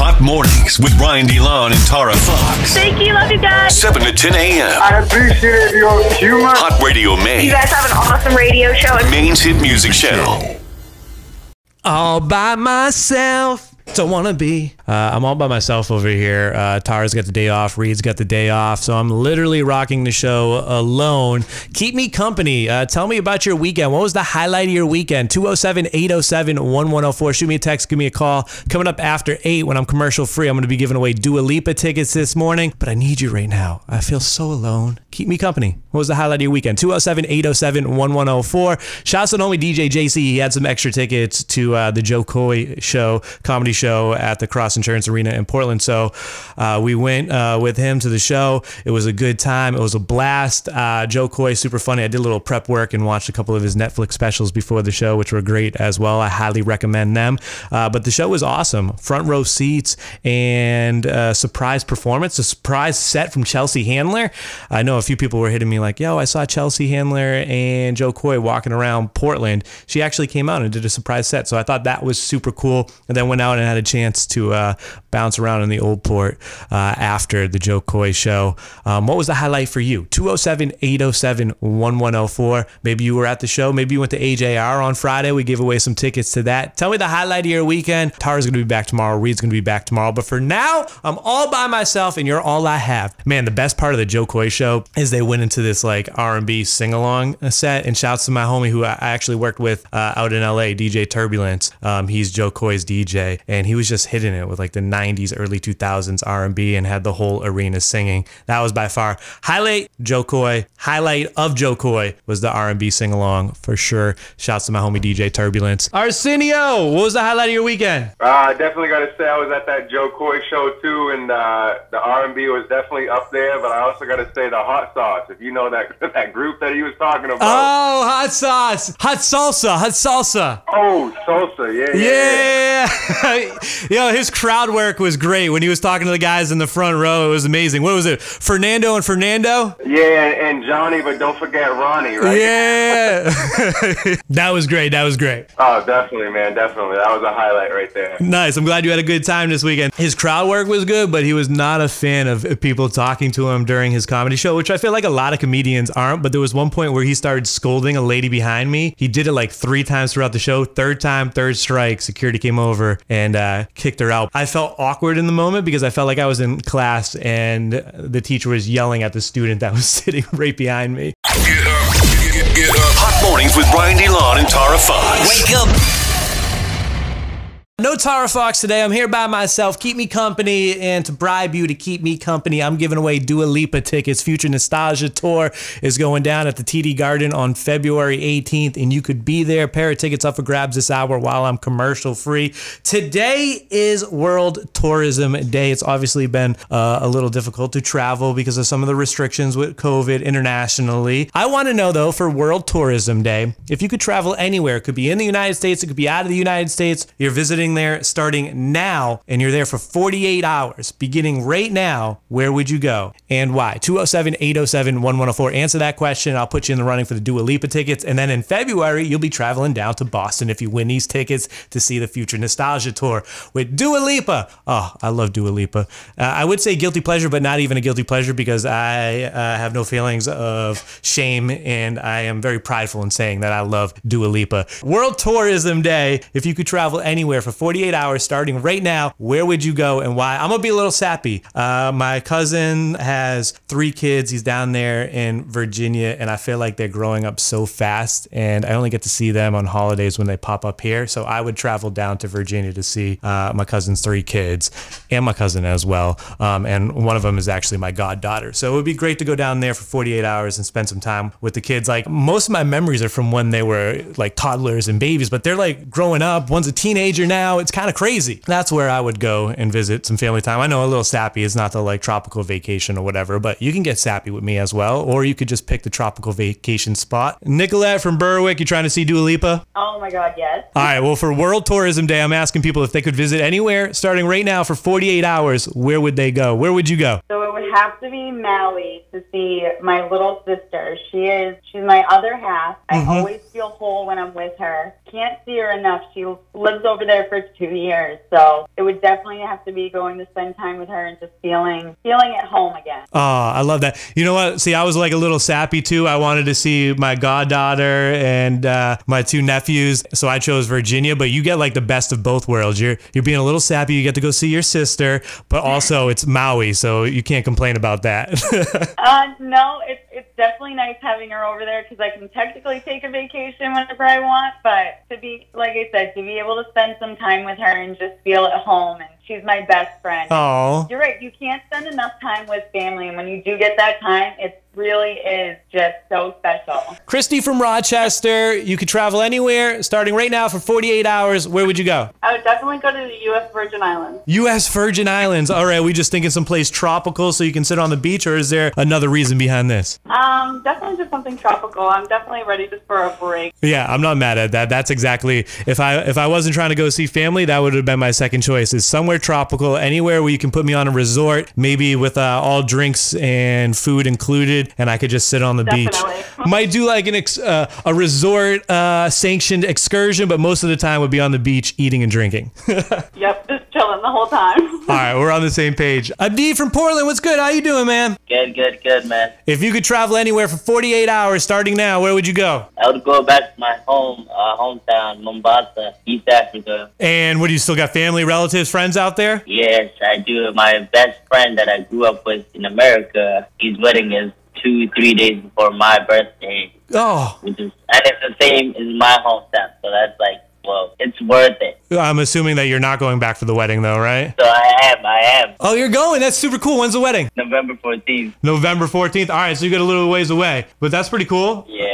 Hot Mornings with Ryan DeLon and Tara Fox. Thank you. Love you guys. 7 to 10 a.m. I appreciate your humor. Hot Radio Maine. You guys have an awesome radio show. And Maine's hit music channel. all by myself. Don't wanna be. Uh, I'm all by myself over here. Uh, Tara's got the day off. Reed's got the day off. So I'm literally rocking the show alone. Keep me company. Uh, tell me about your weekend. What was the highlight of your weekend? 207 807 1104. Shoot me a text. Give me a call. Coming up after 8 when I'm commercial free, I'm going to be giving away Dua Lipa tickets this morning. But I need you right now. I feel so alone. Keep me company. What was the highlight of your weekend? 207 807 1104. Shouts to homie DJ JC. He had some extra tickets to uh, the Jo Koy show, comedy show at the Cross Insurance Arena in Portland. So uh, we went uh, with him to the show. It was a good time. It was a blast. Uh, Jo Koy, super funny. I did a little prep work and watched a couple of his Netflix specials before the show, which were great as well. I highly recommend them. Uh, but the show was awesome. Front row seats and uh, surprise performance, a surprise set from Chelsea Handler. I know a few people were hitting me like, yo, I saw Chelsea Handler and Jo Koy walking around Portland. She actually came out and did a surprise set. So I thought that was super cool. And then went out and had a chance to uh, bounce around in the old port uh, after the Jo Koy show. Um, what was the highlight for you? 207 807 1104. Maybe you were at the show. Maybe you went to AJR on Friday. We gave away some tickets to that. Tell me the highlight of your weekend. Tara's going to be back tomorrow. Reed's going to be back tomorrow. But for now, I'm all by myself and you're all I have. Man, the best part of the Jo Koy show is they went into this like R&B sing-along set and shouts to my homie who I actually worked with uh, out in LA, DJ Turbulence. Um, he's Jo Koy's DJ and he was just hitting it with like the 90s, early 2000s R&B and had the whole arena singing. That was by far highlight Jo Koy. Highlight of Jo Koy was the R&B sing-along for sure. Shouts to my homie DJ Turbulence. Arsenio, what was the highlight of your weekend? Uh, I definitely got to say I was at that Jo Koy show too, and uh, the R&B was definitely up there. But I also got to say the hot sauce. If you know that that group that he was talking about. Oh, hot sauce, hot salsa, hot salsa. Oh, salsa. Yeah. Yeah. Yeah. Yo, his crowd work was great when he was talking to the guys in the front row. It was amazing. What was it? Fernando and Fernando? Yeah, and, and Johnny, but don't forget Ronnie, right? Yeah. that was great. That was great. Oh, definitely, man. Definitely. That was a highlight right there. Nice. I'm glad you had a good time this weekend. His crowd work was good, but he was not a fan of people talking to him during his comedy show, which I feel like a lot of comedians aren't. But there was one point where he started scolding a lady behind me. He did it like three times throughout the show. Third time, third strike, security came over and uh, kicked her out. I felt awkward in the moment because I felt like I was in class and the teacher was yelling at the student that was sitting right behind me. Get up. Get, get up. Hot Mornings with Ryan DeLon and Tara Fox. Wake up. No Tara Fox today. I'm here by myself. Keep me company, and to bribe you to keep me company, I'm giving away Dua Lipa tickets. Future Nostalgia Tour is going down at the TD Garden on February 18th, and you could be there. Pair of tickets up for grabs this hour while I'm commercial free. Today is World Tourism Day. It's obviously been uh, a little difficult to travel because of some of the restrictions with COVID internationally. I want to know though, for World Tourism Day, if you could travel anywhere, it could be in the United States, it could be out of the United States. You're visiting there starting now and you're there for 48 hours, beginning right now, where would you go and why? 207 807 1104. Answer that question. I'll put you in the running for the Dua Lipa tickets. And then in February, you'll be traveling down to Boston if you win these tickets to see the Future Nostalgia Tour with Dua Lipa. Oh, I love Dua Lipa. Uh, I would say guilty pleasure, but not even a guilty pleasure because I uh, have no feelings of shame and I am very prideful in saying that I love Dua Lipa. World Tourism Day. If you could travel anywhere for 48 hours starting right now, where would you go and why? I'm gonna be a little sappy. Uh, my cousin has three kids. He's down there in Virginia, and I feel like they're growing up so fast, and I only get to see them on holidays when they pop up here. So I would travel down to Virginia to see uh, my cousin's three kids and my cousin as well. Um, and one of them is actually my goddaughter. So it would be great to go down there for 48 hours and spend some time with the kids. Like most of my memories are from when they were like toddlers and babies, but they're like growing up. One's a teenager now. It's kind of crazy. That's where I would go and visit some family time. I know a little sappy is not the like tropical vacation or whatever, but you can get sappy with me as well, or you could just pick the tropical vacation spot. Nicolette from Berwick, you trying to see Dua Lipa? Oh my God, yes. All right, well, for World Tourism Day, I'm asking people if they could visit anywhere starting right now for 48 hours, where would they go? Where would you go? So it would have to be Maui to see my little sister. She is she's my other half. I mm-hmm. always feel whole when I'm with her. Can't see her enough. She over there for two years, so it would definitely have to be going to spend time with her and just feeling feeling at home again. Oh, I love that. You know what? See, I was like a little sappy too. I wanted to see my goddaughter and uh, my two nephews, so I chose Virginia. But you get like the best of both worlds. You're you're being a little sappy. You get to go see your sister, but also it's Maui, so you can't complain about that. Uh, no, it's it's definitely nice having her over there because I can technically take a vacation whenever I want. But to be, like I said, to be able to spend some time with her and just feel at home, and she's my best friend. oh, You're right. You can't spend enough time with family, and when you do get that time, it really is just so special. Christy from Rochester. You could travel anywhere, starting right now for 48 hours. Where would you go? I would definitely go to the U.S. Virgin Islands. U.S. Virgin Islands. All right, we just thinking someplace tropical so you can sit on the beach, or is there another reason behind this? Um, definitely just something tropical. I'm definitely ready just for a break. Yeah, I'm not mad at that. That's exactly if I if I wasn't trying to go see family, that would have been my second choice. Is somewhere tropical, anywhere where you can put me on a resort, maybe with uh, all drinks and food included, and I could just sit on the Definitely. beach. Might do like an ex, uh, a resort uh, sanctioned excursion, but most of the time would be on the beach eating and drinking. Yep, just chilling the whole time. all right, we're on the same page. Adi from Portland, what's good? How you doing, man? Good, good, good, man. If you could travel anywhere for 48 hours starting now, where would you go? I would go back to my home, uh, hometown, Mombasa, East Africa. And what do you still got family, relatives, friends out there? Yes, I do. My best friend that I grew up with in America, his wedding is two, three days before my birthday, Oh, which is, and it's the same as my hometown. So that's like, well, it's worth it. I'm assuming that you're not going back for the wedding, though, right? So I am, I am. Oh, you're going. That's super cool. When's the wedding? November 14th. November 14th. All right, so you got a little ways away, but that's pretty cool. Yeah.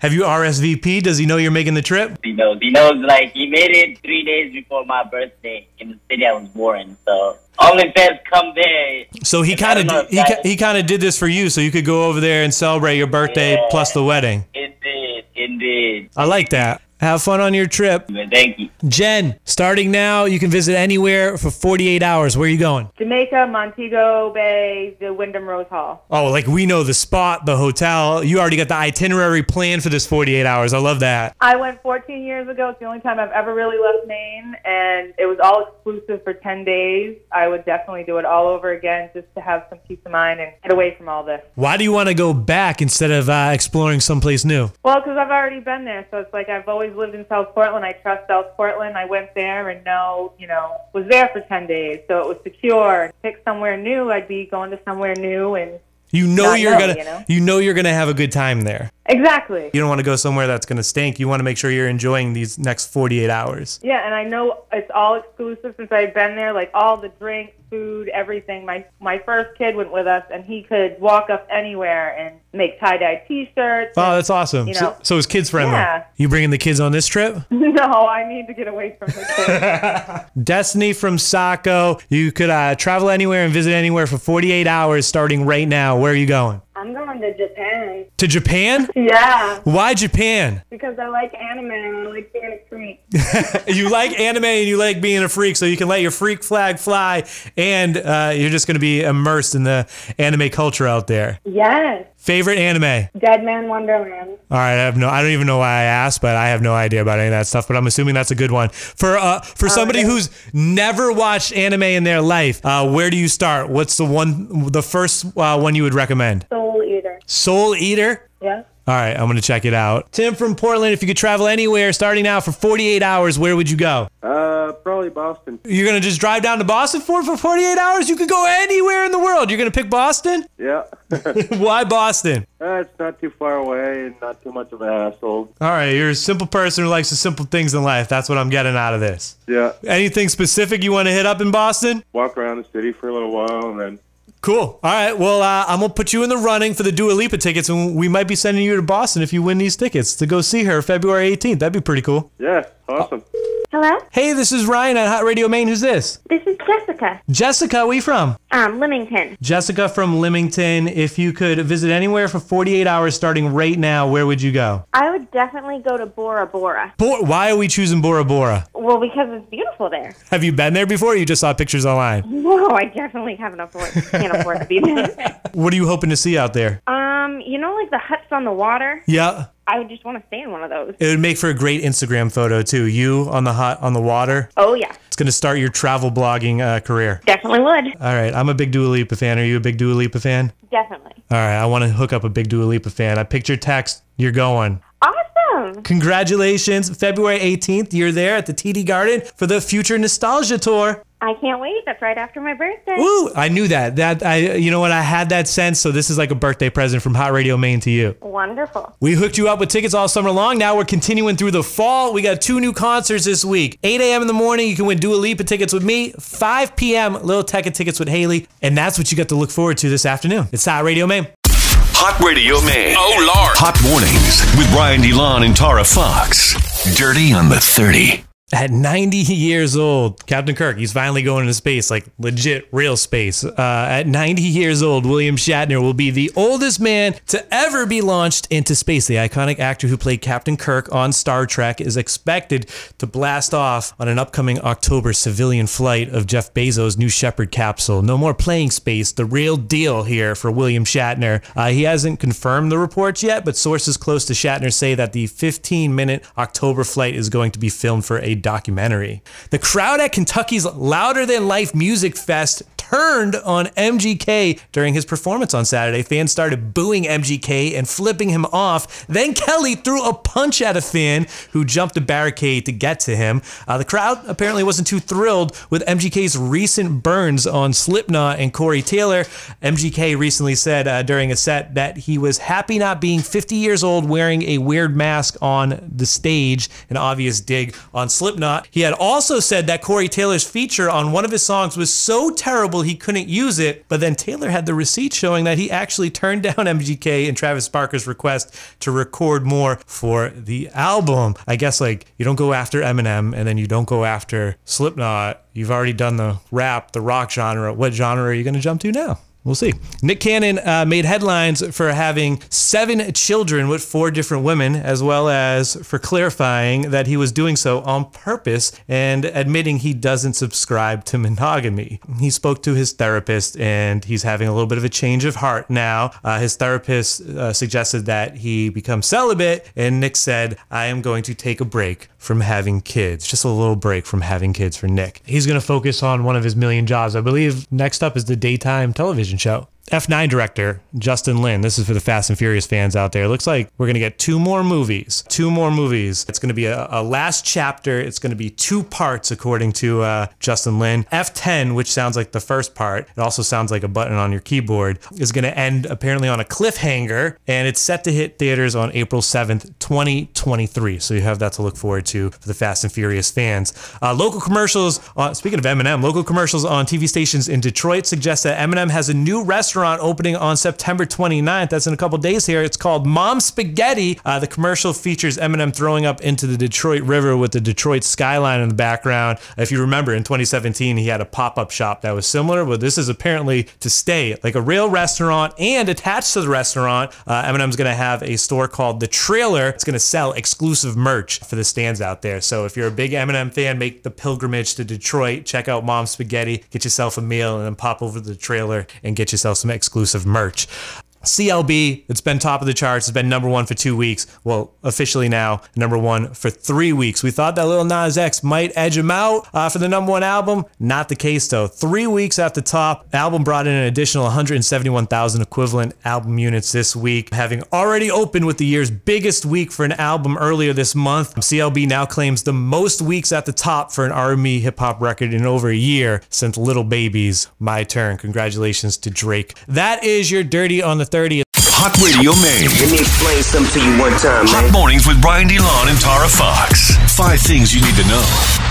Have you RSVP? Does he know you're making the trip? He knows. He knows, like, he made it three days before my birthday in the city I was born. So OnlyFans come there. So he kind of he, ki- he kind of did this for you, so you could go over there and celebrate your birthday Yeah. plus the wedding. Indeed, indeed. I like that. Have fun on your trip. Thank you. Jen, starting now, you can visit anywhere for 48 hours. Where are you going? Jamaica, Montego Bay, the Wyndham Rose Hall. Oh, like we know the spot, the hotel. You already got the itinerary planned for this 48 hours. I love that. I went 14 years ago. It's the only time I've ever really left Maine, and it was all exclusive for 10 days. I would definitely do it all over again just to have some peace of mind and get away from all this. Why do you want to go back instead of uh, exploring someplace new? Well, because I've already been there, so it's like I've always lived in South Portland. I trust South Portland. I went there and know, you know, was there for 10 days, so it was secure. Pick somewhere new. I'd be going to somewhere new, and You know you're gonna you know? you know you're gonna have a good time there. Exactly. You don't want to go somewhere that's gonna stink. You want to make sure you're enjoying these next 48 hours. Yeah, and I know it's all exclusive since I've been there. Like all the drinks, food, everything. My my first kid went with us, and he could walk up anywhere and make tie dye T-shirts. Oh, that's awesome. You so, know. so it's kids friendly. Yeah. You bringing the kids on this trip? no, I need to get away from the kids. Destiny from Saco. You could uh, travel anywhere and visit anywhere for 48 hours starting right now. Where are you going? I'm going to Japan. To Japan? Yeah, Why Japan? because I like anime and I like being a freak. you like anime and you like being a freak, so you can let your freak flag fly, and uh, you're just going to be immersed in the anime culture out there. Yes, Favorite anime? Deadman Wonderland. All right, I have no. I don't even know why I asked, but I have no idea about any of that stuff. But I'm assuming that's a good one for uh for somebody who's never watched anime in their life. Uh, where do you start? What's the one, the first uh, one you would recommend? Soul Eater. Soul Eater. Yeah. All right, I'm gonna check it out. Tim from Portland. If you could travel anywhere starting now for 48 hours, where would you go? Uh, probably Boston. You're gonna just drive down to Boston for for 48 hours? You could go anywhere in the world. You're gonna pick Boston? Yeah. Why Boston? Uh, it's not too far away and not too much of an asshole. All right, you're a simple person who likes the simple things in life. That's what I'm getting out of this. Yeah. Anything specific you want to hit up in Boston? Walk around the city for a little while and then. Cool. All right. Well, uh, I'm gonna put you in the running for the Dua Lipa tickets, and we might be sending you to Boston if you win these tickets to go see her February 18th. That'd be pretty cool. Yeah. Awesome. Hello, Hey, this is Ryan at Hot Radio Maine. Who's this? this is Jessica, Jessica, where you from? um, Limington. Jessica from Limington. If you could visit anywhere for 48 hours starting right now, where would you go? I would definitely go to Bora Bora. Bo- why are we choosing Bora Bora? Well, because it's beautiful there. Have you been there before or you just saw pictures online? No, I definitely haven't afford can't afford to be there. What are you hoping to see out there? Um, you know, like the huts on the water. Yeah. I would just want to stay in one of those. It would make for a great Instagram photo too. You on the hot on the water. Oh yeah, It's going to start your travel blogging uh, career. definitely would. All right, I'm a big Dua Lipa fan. Are you a big Dua Lipa fan? Definitely. All right, I want to hook up a big Dua Lipa fan. I picked your text. You're going. Awesome. Congratulations, February 18th. You're there at the TD Garden for the Future Nostalgia Tour. I can't wait. That's right after my birthday. Woo! I knew that. That I, you know what? I had that sense. So this is like a birthday present from Hot Radio Maine to you. Wonderful. We hooked you up with tickets all summer long. Now we're continuing through the fall. We got two new concerts this week. 8 a.m. in the morning, you can win Dua Lipa tickets with me. 5 p.m. Lil Tecca tickets with Haley. And that's what you got to look forward to this afternoon. It's Hot Radio Maine. Hot Radio Maine. Oh, Lord. Hot Mornings with Ryan DeLon and Tara Fox. Dirty on the 30. At 90 years old, Captain Kirk, he's finally going into space, like legit, real space. Uh, at 90 years old, William Shatner will be the oldest man to ever be launched into space. The iconic actor who played Captain Kirk on Star Trek is expected to blast off on an upcoming October civilian flight of Jeff Bezos' New Shepard capsule. No more playing space, the real deal here for William Shatner. Uh, he hasn't confirmed the reports yet, but sources close to Shatner say that the 15 minute October flight is going to be filmed for a documentary. The crowd at Kentucky's Louder Than Life Music Fest turned on MGK during his performance on Saturday. Fans started booing MGK and flipping him off. Then Kelly threw a punch at a fan who jumped a barricade to get to him. Uh, the crowd apparently wasn't too thrilled with MGK's recent burns on Slipknot and Corey Taylor. MGK recently said uh, during a set that he was happy not being 50 years old wearing a weird mask on the stage, an obvious dig on Slipknot. He had also said that Corey Taylor's feature on one of his songs was so terrible he couldn't use it, but then Taylor had the receipt showing that he actually turned down MGK and Travis Barker's request to record more for the album. I guess like you don't go after Eminem and then you don't go after Slipknot. You've already done the rap, the rock genre. What genre are you going to jump to now? We'll see. Nick Cannon uh, made headlines for having seven children with four different women, as well as for clarifying that he was doing so on purpose and admitting he doesn't subscribe to monogamy. He spoke to his therapist and he's having a little bit of a change of heart now. Uh, his therapist uh, suggested that he become celibate, and Nick said, I am going to take a break from having kids. Just a little break from having kids for Nick. He's going to focus on one of his million jobs. I believe next up is the daytime television show. F9 director Justin Lin. This is for the Fast and Furious fans out there. Looks like we're going to get two more movies. Two more movies. It's going to be a, a last chapter. It's going to be two parts, according to uh, Justin Lin. F10, which sounds like the first part, it also sounds like a button on your keyboard, is going to end apparently on a cliffhanger, and it's set to hit theaters on April 7th, 2023. So you have that to look forward to for the Fast and Furious fans. Uh, local commercials, speaking of Eminem, local commercials on TV stations in Detroit suggest that Eminem has a new restaurant opening on September 29th. That's in a couple days here. It's called Mom Spaghetti. Uh, the commercial features Eminem throwing up into the Detroit River with the Detroit skyline in the background. If you remember, in 2017, he had a pop up shop that was similar, but this is apparently to stay like a real restaurant. And attached to the restaurant, uh, Eminem's going to have a store called The Trailer. It's going to sell exclusive merch for the stands out there. So if you're a big Eminem fan, make the pilgrimage to Detroit, check out Mom Spaghetti, get yourself a meal, and then pop over to the trailer and get yourself some exclusive merch. CLB, it's been top of the charts. It's been number one for two weeks. Well, officially now, number one for three weeks. We thought that Lil Nas X might edge him out uh, for the number one album. Not the case, though. Three weeks at the top, album brought in an additional 171,000 equivalent album units this week, having already opened with the year's biggest week for an album earlier this month. CLB now claims the most weeks at the top for an R&B hip hop record in over a year since Lil Baby's My Turn. Congratulations to Drake. That is your Dirty on the 30th. Hot Radio Maine. Let me explain something to you one time, Hot man. Mornings with Ryan DeLon and Tara Fox. Five things you need to know.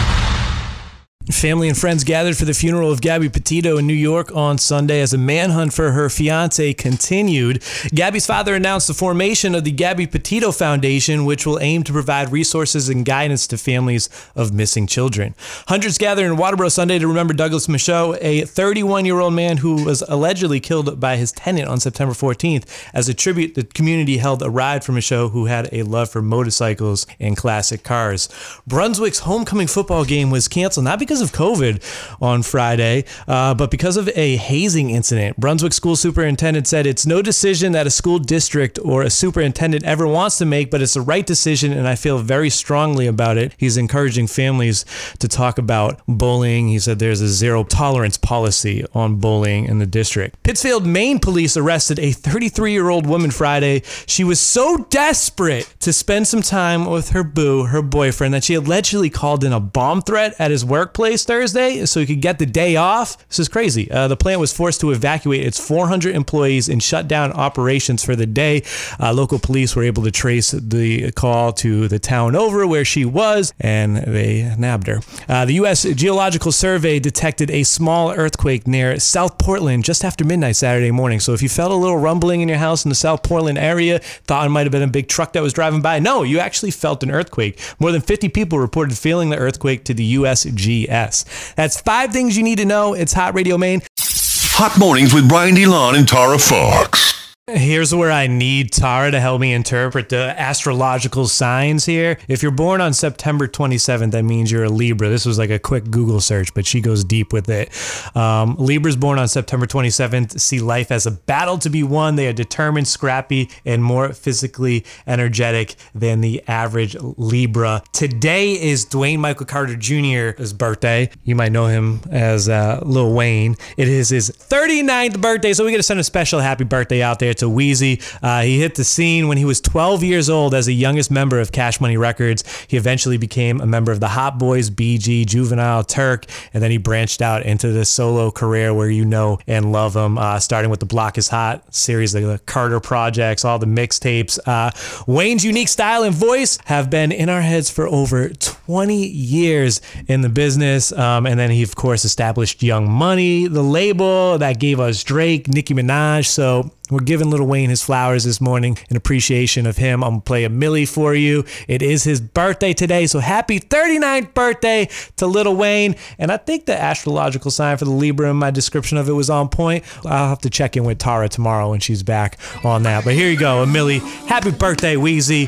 Family and friends gathered for the funeral of Gabby Petito in New York on Sunday as a manhunt for her fiance continued. Gabby's father announced the formation of the Gabby Petito Foundation, which will aim to provide resources and guidance to families of missing children. Hundreds gathered in Waterboro Sunday to remember Douglas Michaud, a 31 year old man who was allegedly killed by his tenant on September 14th. As a tribute, the community held a ride for Michaud, who had a love for motorcycles and classic cars. Brunswick's homecoming football game was canceled, not because of COVID on Friday, uh, but because of a hazing incident. Brunswick school superintendent said it's no decision that a school district or a superintendent ever wants to make, but it's the right decision, and I feel very strongly about it. He's encouraging families to talk about bullying. He said there's a zero tolerance policy on bullying in the district. Pittsfield, Maine police arrested a 33 year old woman Friday. She was so desperate to spend some time with her boo, her boyfriend, that she allegedly called in a bomb threat at his workplace Thursday so he could get the day off. This is crazy. Uh, the plant was forced to evacuate its 400 employees and shut down operations for the day. Uh, local police were able to trace the call to the town over where she was, and they nabbed her. Uh, the U.S. Geological Survey detected a small earthquake near South Portland just after midnight Saturday morning. So if you felt a little rumbling in your house in the South Portland area, thought it might have been a big truck that was driving by, no, you actually felt an earthquake. More than 50 people reported feeling the earthquake to the USGS. That's five things you need to know. It's Hot Radio Maine. Hot mornings with Ryan DeLon and Tara Fox. Here's where I need Tara to help me interpret the astrological signs here. If you're born on September 27th, that means you're a Libra. This was like a quick Google search, but she goes deep with it. Um, Libras born on September 27th see life as a battle to be won. They are determined, scrappy, and more physically energetic than the average Libra. Today is Dwayne Michael Carter Jr.'s birthday. You might know him as uh, Lil Wayne. It is his 39th birthday, so we got to send a special happy birthday out there to Weezy. Uh, he hit the scene when he was 12 years old as the youngest member of Cash Money Records. He eventually became a member of the Hot Boys, BG, Juvenile, Turk, and then he branched out into the solo career where you know and love him, uh, starting with the Block is Hot series, the Carter projects, all the mixtapes. Uh, Wayne's unique style and voice have been in our heads for over 20 years in the business. Um, and then he, of course, established Young Money, the label that gave us Drake, Nicki Minaj. So we're giving Lil Wayne his flowers this morning in appreciation of him. I'm gonna play a Milli for you. It is his birthday today, so happy 39th birthday to Lil Wayne. And I think the astrological sign for the Libra in my description of it was on point. I'll have to check in with Tara tomorrow when she's back on that. But here you go, a Milli. Happy birthday, Weezy.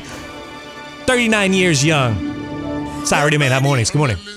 39 years young. Sorry, made that mornings. Good morning.